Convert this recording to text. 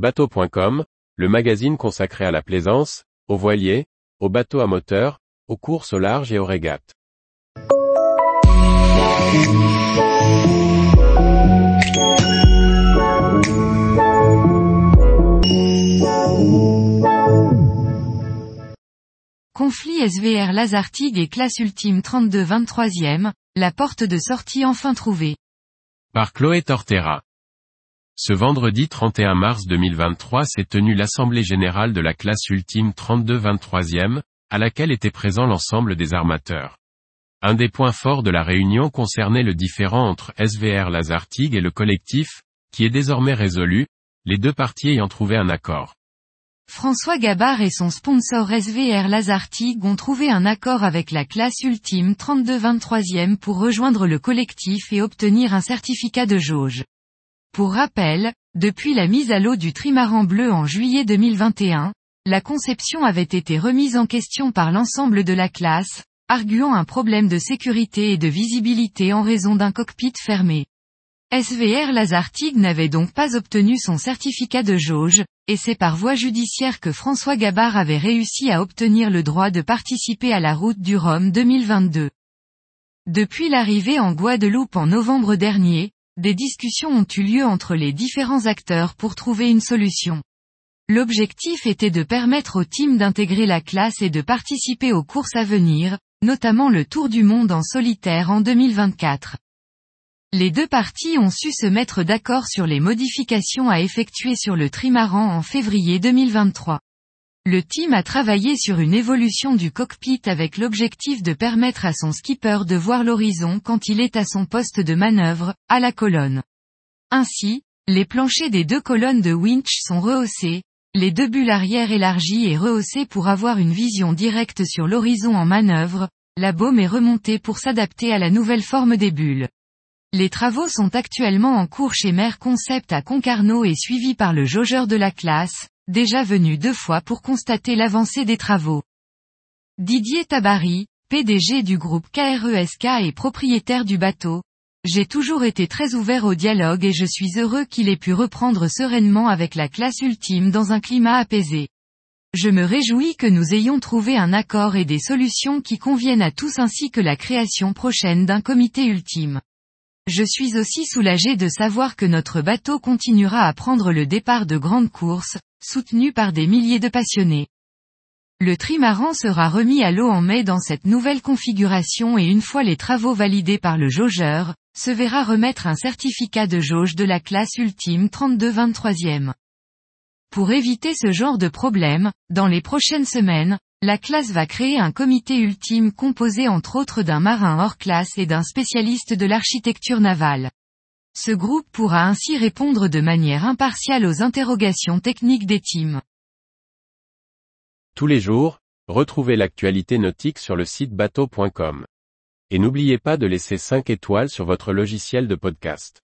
Bateau.com, le magazine consacré à la plaisance, aux voiliers, aux bateaux à moteur, aux courses au large et aux régates. Conflit SVR Lazartigue et classe ultime 32 23e, la porte de sortie enfin trouvée. Par Chloé Tortera. Ce vendredi 31 mars 2023 s'est tenue l'Assemblée Générale de la classe ultime 32 23e, à laquelle était présent l'ensemble des armateurs. Un des points forts de la réunion concernait le différend entre SVR Lazartigue et le collectif, qui est désormais résolu, les deux parties ayant trouvé un accord. François Gabard et son sponsor SVR Lazartigue ont trouvé un accord avec la classe ultime 32-23e pour rejoindre le collectif et obtenir un certificat de jauge. Pour rappel, depuis la mise à l'eau du trimaran bleu en juillet 2021, la conception avait été remise en question par l'ensemble de la classe, arguant un problème de sécurité et de visibilité en raison d'un cockpit fermé. SVR Lazartigue n'avait donc pas obtenu son certificat de jauge, et c'est par voie judiciaire que François Gabard avait réussi à obtenir le droit de participer à la route du Rhum 2022. Depuis l'arrivée en Guadeloupe en novembre dernier, des discussions ont eu lieu entre les différents acteurs pour trouver une solution. L'objectif était de permettre au team d'intégrer la classe et de participer aux courses à venir, notamment le Tour du Monde en solitaire en 2024. Les deux parties ont su se mettre d'accord sur les modifications à effectuer sur le trimaran en février 2023. Le team a travaillé sur une évolution du cockpit avec l'objectif de permettre à son skipper de voir l'horizon quand il est à son poste de manœuvre, à la colonne. Ainsi, les planchers des deux colonnes de winch sont rehaussés, les deux bulles arrière élargies et rehaussées pour avoir une vision directe sur l'horizon en manœuvre, la baume est remontée pour s'adapter à la nouvelle forme des bulles. Les travaux sont actuellement en cours chez Mer Concept à Concarneau et suivis par le jaugeur de la classe, déjà venu deux fois pour constater l'avancée des travaux. Didier Tabary, PDG du groupe KRESK e et propriétaire du bateau, j'ai toujours été très ouvert au dialogue et je suis heureux qu'il ait pu reprendre sereinement avec la classe ultime dans un climat apaisé. Je me réjouis que nous ayons trouvé un accord et des solutions qui conviennent à tous ainsi que la création prochaine d'un comité ultime. Je suis aussi soulagé de savoir que notre bateau continuera à prendre le départ de grandes courses, soutenu par des milliers de passionnés. Le trimaran sera remis à l'eau en mai dans cette nouvelle configuration et une fois les travaux validés par le jaugeur, se verra remettre un certificat de jauge de la classe ultime 32-23e. Pour éviter ce genre de problème, dans les prochaines semaines, la classe va créer un comité ultime composé entre autres d'un marin hors classe et d'un spécialiste de l'architecture navale. Ce groupe pourra ainsi répondre de manière impartiale aux interrogations techniques des teams. Tous les jours, retrouvez l'actualité nautique sur le site bateau.com. Et n'oubliez pas de laisser 5 étoiles sur votre logiciel de podcast.